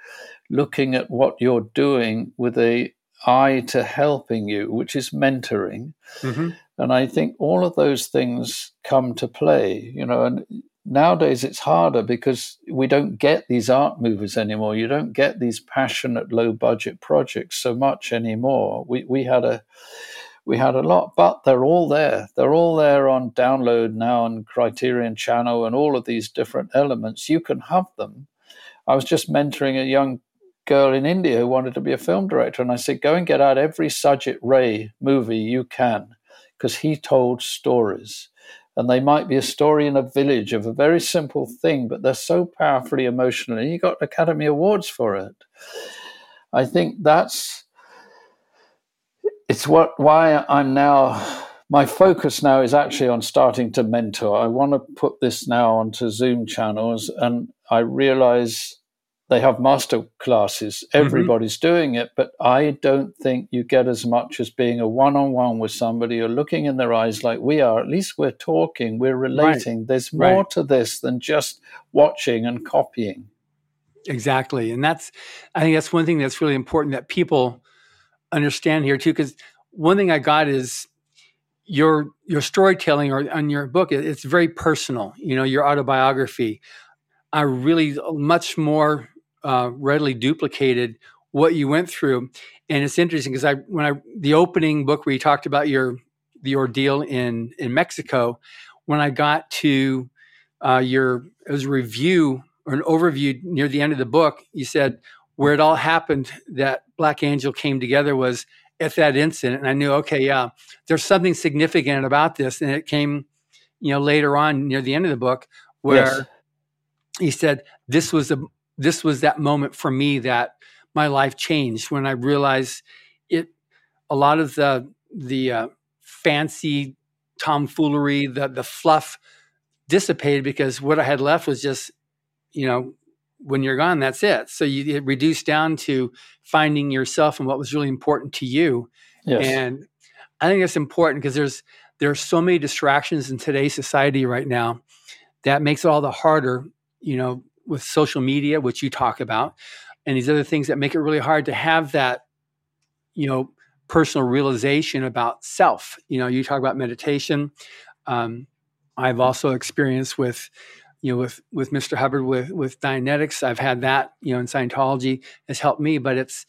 looking at what you're doing with a eye to helping you, which is mentoring. Mm-hmm. And I think all of those things come to play, you know, and nowadays it's harder because we don't get these art movies anymore. You don't get these passionate low budget projects so much anymore. We we had a we had a lot, but they're all there. They're all there on download now on Criterion Channel and all of these different elements. You can have them. I was just mentoring a young girl in India who wanted to be a film director, and I said, Go and get out every Satyajit Ray movie you can, because he told stories. And they might be a story in a village of a very simple thing, but they're so powerfully emotional. And he got Academy Awards for it. I think that's it's what why I'm now my focus now is actually on starting to mentor. I want to put this now onto Zoom channels, and I realize they have master classes. Mm-hmm. Everybody's mm-hmm. doing it, but I don't think you get as much as being a one on one with somebody. You're looking in their eyes like we are. At least we're talking, we're relating. Right. There's more right. to this than just watching and copying. Exactly. And that's, I think that's one thing that's really important that people understand here too, because one thing I got is your your storytelling or on your book. It's very personal. You know, your autobiography. I really much more uh, readily duplicated what you went through, and it's interesting because I when I the opening book where you talked about your the ordeal in in Mexico, when I got to uh, your it was a review or an overview near the end of the book, you said where it all happened that Black Angel came together was at that incident. And I knew, okay, yeah, there's something significant about this. And it came, you know, later on near the end of the book where yes. he said, this was a, this was that moment for me that my life changed when I realized it, a lot of the, the uh, fancy tomfoolery, the the fluff dissipated because what I had left was just, you know, when you're gone, that's it. So you it reduced down to finding yourself and what was really important to you. Yes. And I think it's important because there's there are so many distractions in today's society right now that makes it all the harder, you know, with social media, which you talk about, and these other things that make it really hard to have that, you know, personal realization about self. You know, you talk about meditation. Um, I've also experienced with, you know, with with Mr. Hubbard with with Dianetics. I've had that, you know, in Scientology has helped me, but it's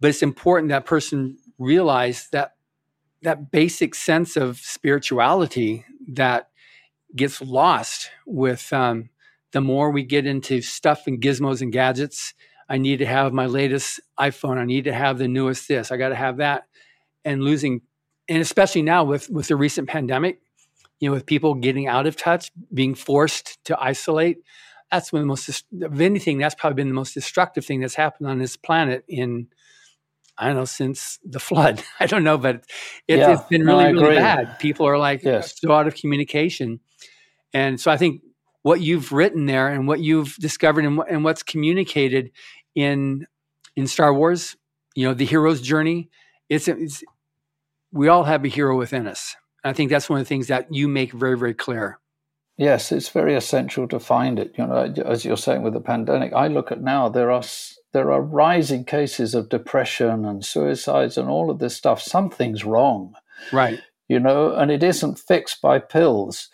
but it's important that person realize that that basic sense of spirituality that gets lost with um, the more we get into stuff and gizmos and gadgets. I need to have my latest iPhone. I need to have the newest this. I got to have that. And losing, and especially now with with the recent pandemic, you know, with people getting out of touch, being forced to isolate. That's one of the most, of anything, that's probably been the most destructive thing that's happened on this planet in I don't know, since the flood. I don't know, but it, yeah, it's been really, really bad. People are like yes. so out of communication. And so I think what you've written there and what you've discovered and, and what's communicated in in Star Wars, you know, the hero's journey, it's, it's we all have a hero within us. I think that's one of the things that you make very, very clear. Yes, it's very essential to find it. You know, as you're saying with the pandemic, I look at now there are there are rising cases of depression and suicides and all of this stuff. Something's wrong. Right. You know, and it isn't fixed by pills.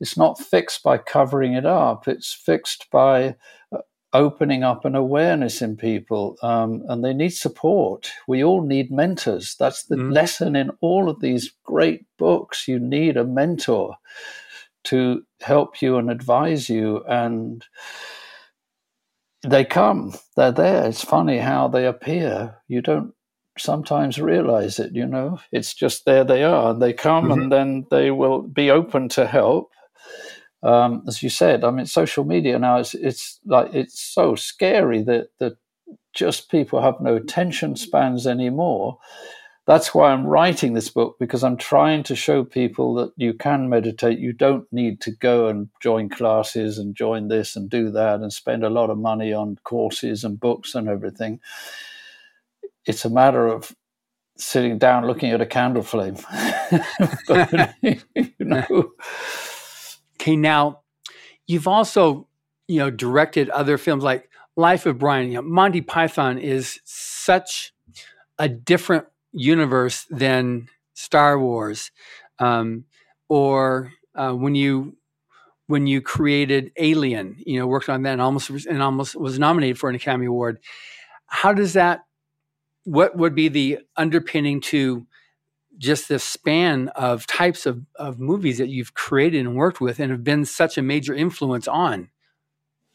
It's not fixed by covering it up. It's fixed by opening up an awareness in people, um, and they need support. We all need mentors. That's the mm. lesson in all of these great books. You need a mentor to help you and advise you, and they come, they're there. It's funny how they appear. You don't sometimes realize it, you know. It's just there they are. and They come mm-hmm. and then they will be open to help. Um, as you said, I mean, social media now is it's like it's so scary that that just people have no attention spans anymore that's why I'm writing this book because I'm trying to show people that you can meditate. You don't need to go and join classes and join this and do that and spend a lot of money on courses and books and everything. It's a matter of sitting down looking at a candle flame. you know. Okay, now you've also, you know, directed other films like Life of Brian. You know, Monty Python is such a different universe than Star Wars, um, or uh, when you when you created Alien, you know, worked on that and almost and almost was nominated for an Academy Award. How does that? What would be the underpinning to just the span of types of, of movies that you've created and worked with and have been such a major influence on?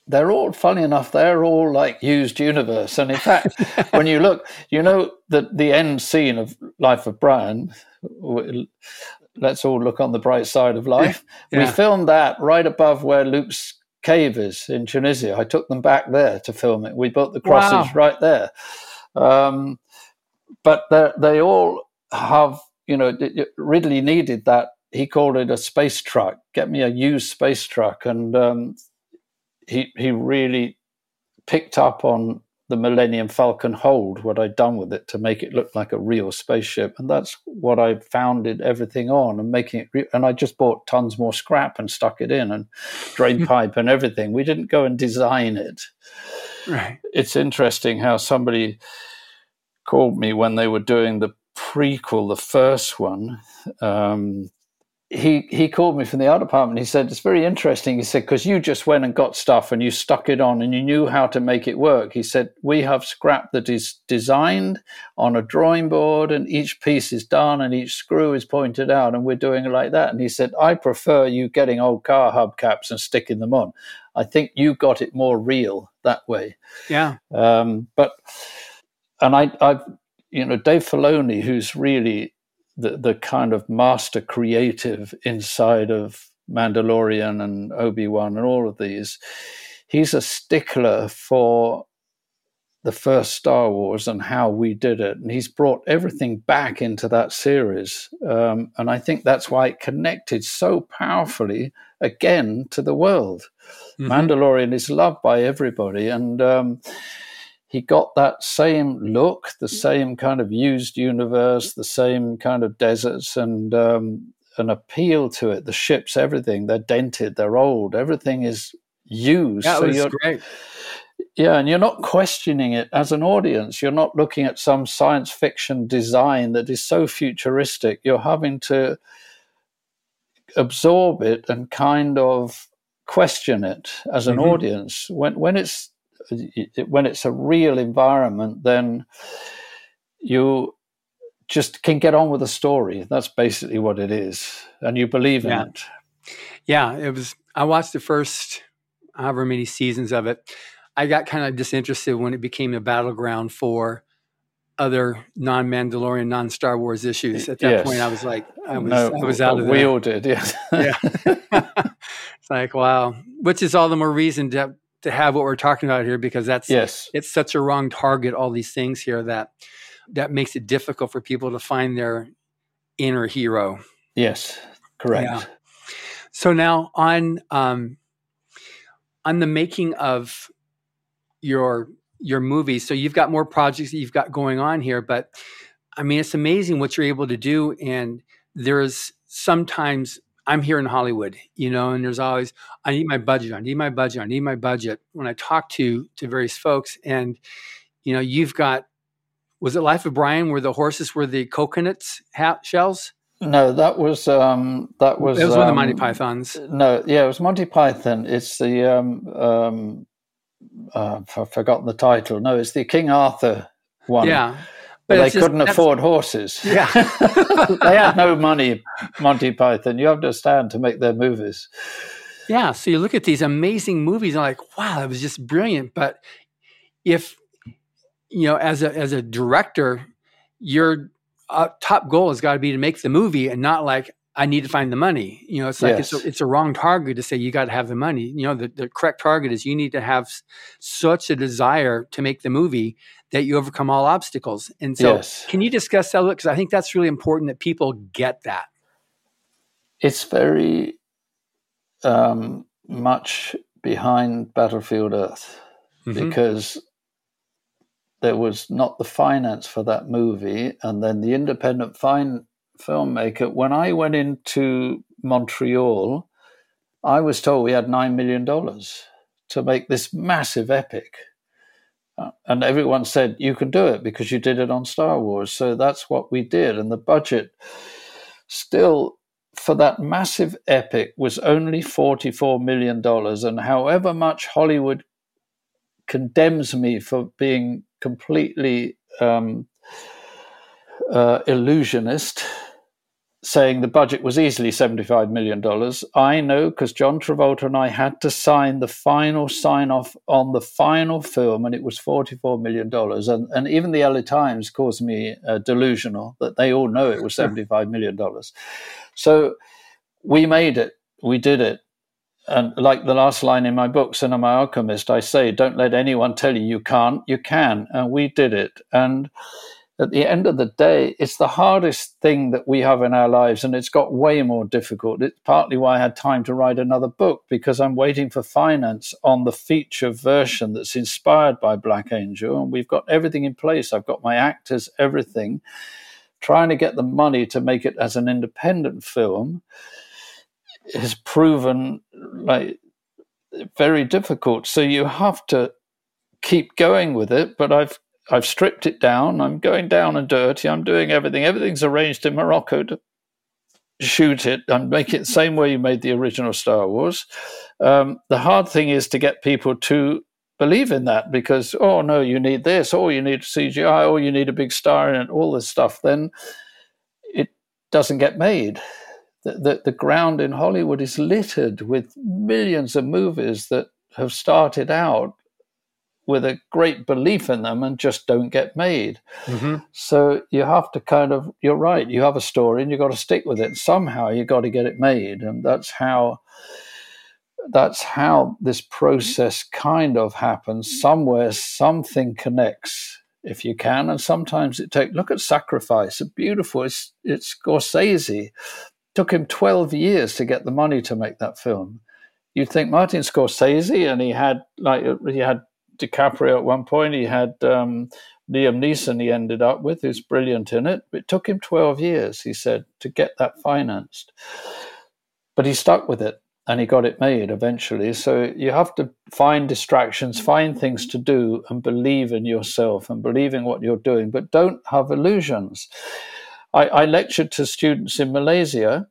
they're all funny enough they're all like used universe and in fact when you look you know that the end scene of life of brian let's all look on the bright side of life yeah. we filmed that right above where luke's cave is in tunisia i took them back there to film it we built the crosses wow. right there um, but they all have you know ridley needed that he called it a space truck get me a used space truck and um, he he really picked up on the Millennium Falcon hold, what I'd done with it to make it look like a real spaceship, and that's what I founded everything on, and making it. Re- and I just bought tons more scrap and stuck it in, and drain pipe and everything. We didn't go and design it. Right. It's interesting how somebody called me when they were doing the prequel, the first one. Um, he he called me from the art department. He said it's very interesting. He said because you just went and got stuff and you stuck it on and you knew how to make it work. He said we have scrap that is designed on a drawing board and each piece is done and each screw is pointed out and we're doing it like that. And he said I prefer you getting old car hubcaps and sticking them on. I think you got it more real that way. Yeah. Um, but and I I've you know Dave Filoni who's really the the kind of master creative inside of Mandalorian and Obi Wan and all of these. He's a stickler for the first Star Wars and how we did it. And he's brought everything back into that series. Um, and I think that's why it connected so powerfully again to the world. Mm-hmm. Mandalorian is loved by everybody. And um, he got that same look, the same kind of used universe, the same kind of deserts, and um, an appeal to it. The ships, everything, they're dented, they're old, everything is used. Yeah, it was great yeah, and you're not questioning it as an audience. You're not looking at some science fiction design that is so futuristic. You're having to absorb it and kind of question it as an mm-hmm. audience. When when it's when it's a real environment, then you just can get on with the story. That's basically what it is, and you believe in yeah. it. Yeah, it was. I watched the first however many seasons of it. I got kind of disinterested when it became a battleground for other non-Mandalorian, non-Star Wars issues. At that yes. point, I was like, I was, no, I was out of. We all did, yes. yeah. it's like, wow. Which is all the more reason to to have what we're talking about here because that's yes, it's such a wrong target. All these things here that that makes it difficult for people to find their inner hero. Yes, correct. Yeah. So now on um, on the making of your your movies. So you've got more projects that you've got going on here, but I mean, it's amazing what you're able to do. And there's sometimes I'm here in Hollywood, you know, and there's always I need my budget, I need my budget, I need my budget. When I talk to to various folks, and you know, you've got was it Life of Brian where the horses were the coconuts ha- shells? No, that was um, that was. It was um, one of the Monty um, Pythons. No, yeah, it was Monty Python. It's the um, um, uh, I've forgotten the title. No, it's the King Arthur one. Yeah. But they just, couldn't afford horses. Yeah. they had no money, Monty Python. You understand to make their movies. Yeah. So you look at these amazing movies and like, wow, that was just brilliant. But if you know, as a as a director, your uh, top goal has got to be to make the movie and not like I need to find the money. You know, it's like yes. it's, a, it's a wrong target to say you got to have the money. You know, the, the correct target is you need to have such a desire to make the movie that you overcome all obstacles. And so, yes. can you discuss that? Because I think that's really important that people get that. It's very um, much behind Battlefield Earth mm-hmm. because there was not the finance for that movie, and then the independent fine filmmaker. When I went into Montreal, I was told we had $9 million to make this massive epic. Uh, and everyone said, you can do it because you did it on Star Wars. So that's what we did. And the budget still for that massive epic was only $44 million. And however much Hollywood condemns me for being completely um, uh, illusionist, saying the budget was easily $75 million. I know because John Travolta and I had to sign the final sign off on the final film, and it was $44 million. And, and even the LA Times calls me uh, delusional that they all know it was $75 million. So we made it, we did it. And like the last line in my book, Cinema Alchemist, I say, don't let anyone tell you you can't, you can. And we did it. And at the end of the day, it's the hardest thing that we have in our lives, and it's got way more difficult. It's partly why I had time to write another book because I'm waiting for finance on the feature version that's inspired by Black Angel, and we've got everything in place. I've got my actors, everything. Trying to get the money to make it as an independent film has proven like very difficult. So you have to keep going with it, but I've I've stripped it down. I'm going down and dirty. I'm doing everything. Everything's arranged in Morocco to shoot it and make it the same way you made the original Star Wars. Um, the hard thing is to get people to believe in that because, oh, no, you need this, or you need CGI, or you need a big star in it, all this stuff. Then it doesn't get made. The, the, the ground in Hollywood is littered with millions of movies that have started out with a great belief in them and just don't get made. Mm-hmm. So you have to kind of, you're right, you have a story and you've got to stick with it. Somehow you've got to get it made. And that's how that's how this process kind of happens. Somewhere, something connects if you can, and sometimes it takes. Look at Sacrifice, it's beautiful. It's it's Scorsese. Took him twelve years to get the money to make that film. You'd think Martin Scorsese, and he had like he had DiCaprio at one point. He had um, Liam Neeson. He ended up with, who's brilliant in it. It took him twelve years, he said, to get that financed. But he stuck with it and he got it made eventually. So you have to find distractions, find things to do, and believe in yourself and believe in what you're doing, but don't have illusions. I, I lectured to students in Malaysia,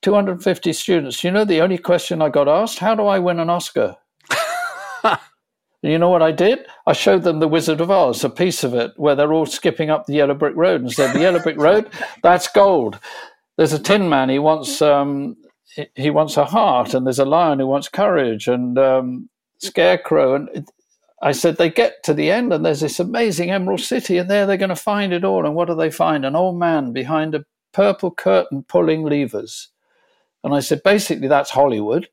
250 students. You know, the only question I got asked, how do I win an Oscar? You know what I did? I showed them The Wizard of Oz, a piece of it, where they're all skipping up the yellow brick road and said, The yellow brick road, that's gold. There's a tin man, he wants um, he wants a heart, and there's a lion who wants courage, and um, scarecrow. And I said they get to the end, and there's this amazing Emerald City, and there they're going to find it all. And what do they find? An old man behind a purple curtain pulling levers. And I said, basically, that's Hollywood,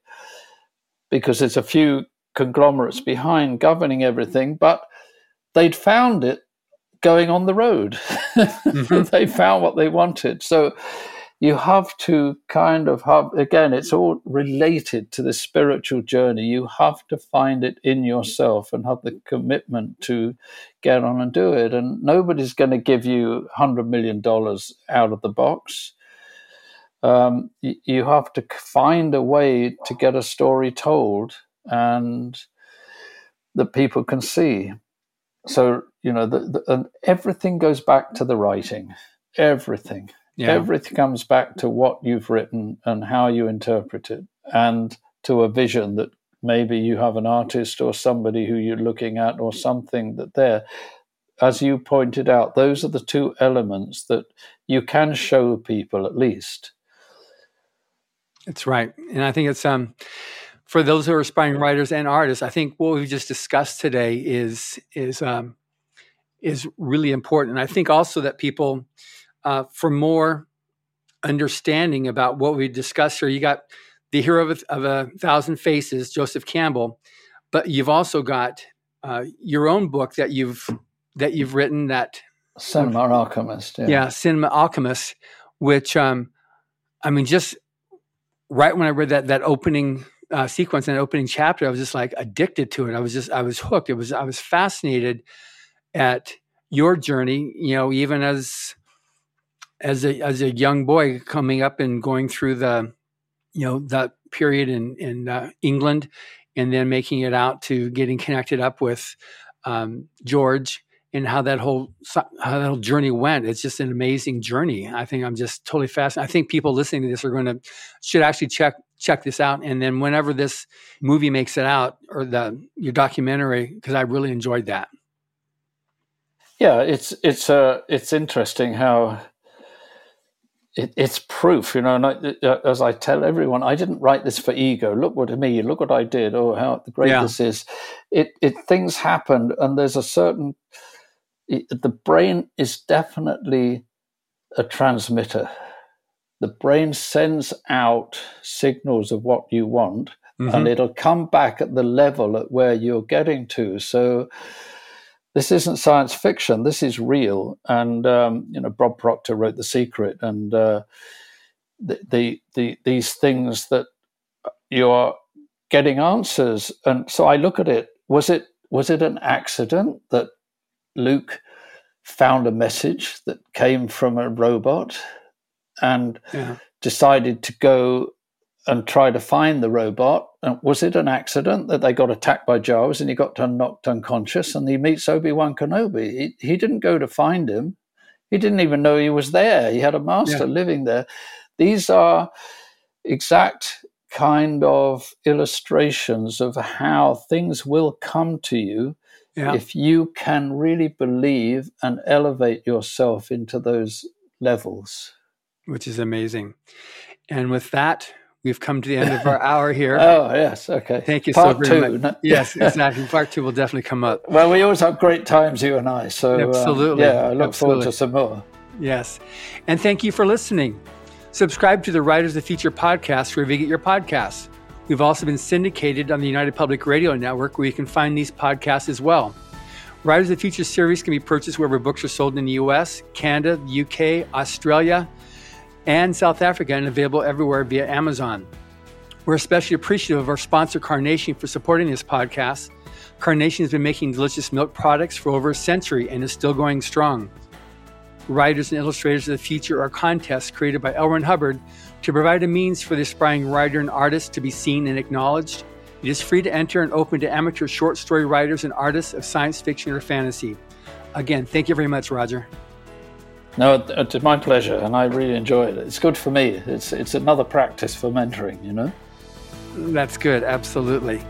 because there's a few conglomerates behind governing everything, but they'd found it going on the road. Mm-hmm. they found what they wanted. So you have to kind of have again it's all related to the spiritual journey you have to find it in yourself and have the commitment to get on and do it and nobody's going to give you 100 million dollars out of the box um, you, you have to find a way to get a story told and that people can see so you know the, the, and everything goes back to the writing everything yeah. Everything comes back to what you've written and how you interpret it, and to a vision that maybe you have an artist or somebody who you're looking at or something that there. As you pointed out, those are the two elements that you can show people at least. That's right, and I think it's um for those who are aspiring writers and artists. I think what we've just discussed today is is um, is really important. And I think also that people uh, for more understanding about what we discussed here. You got the hero of a, of a thousand faces, Joseph Campbell, but you've also got uh, your own book that you've that you've written that Cinema Alchemist. Yeah, yeah Cinema Alchemist, which um, I mean, just right when I read that that opening uh, sequence and opening chapter, I was just like addicted to it. I was just I was hooked. It was I was fascinated at your journey. You know, even as as a as a young boy coming up and going through the you know that period in in uh, England, and then making it out to getting connected up with um, George and how that whole how that whole journey went. It's just an amazing journey. I think I'm just totally fascinated. I think people listening to this are going to should actually check check this out. And then whenever this movie makes it out or the your documentary, because I really enjoyed that. Yeah, it's it's uh it's interesting how it, it's proof, you know. And I, uh, as I tell everyone, I didn't write this for ego. Look what me, look what I did. Oh, how great yeah. this is! It, it things happened, and there's a certain. It, the brain is definitely a transmitter. The brain sends out signals of what you want, mm-hmm. and it'll come back at the level at where you're getting to. So this isn't science fiction. This is real. And um, you know, Bob Proctor wrote The Secret, and uh, the, the, the these things that you're getting answers. And so I look at it. Was it was it an accident that Luke found a message that came from a robot and yeah. decided to go and try to find the robot. And was it an accident that they got attacked by Jawas and he got knocked unconscious and he meets Obi Wan Kenobi? He, he didn't go to find him. He didn't even know he was there. He had a master yeah. living there. These are exact kind of illustrations of how things will come to you yeah. if you can really believe and elevate yourself into those levels. Which is amazing. And with that, We've come to the end of our hour here. oh, yes. Okay. Thank you Part so very two. much. yes, exactly. Part two will definitely come up. Well, we always have great times, you and I. So, uh, absolutely. Uh, yeah, I look absolutely. forward to some more. Yes. And thank you for listening. Subscribe to the Writers of the Future podcast wherever you get your podcasts. We've also been syndicated on the United Public Radio Network, where you can find these podcasts as well. Writers of the Future series can be purchased wherever books are sold in the US, Canada, the UK, Australia, and South Africa, and available everywhere via Amazon. We're especially appreciative of our sponsor, Carnation, for supporting this podcast. Carnation has been making delicious milk products for over a century and is still going strong. Writers and Illustrators of the Future are contests created by. Ron Hubbard to provide a means for the aspiring writer and artist to be seen and acknowledged. It is free to enter and open to amateur short story writers and artists of science fiction or fantasy. Again, thank you very much, Roger. No, it's my pleasure, and I really enjoy it. It's good for me. It's it's another practice for mentoring, you know. That's good, absolutely.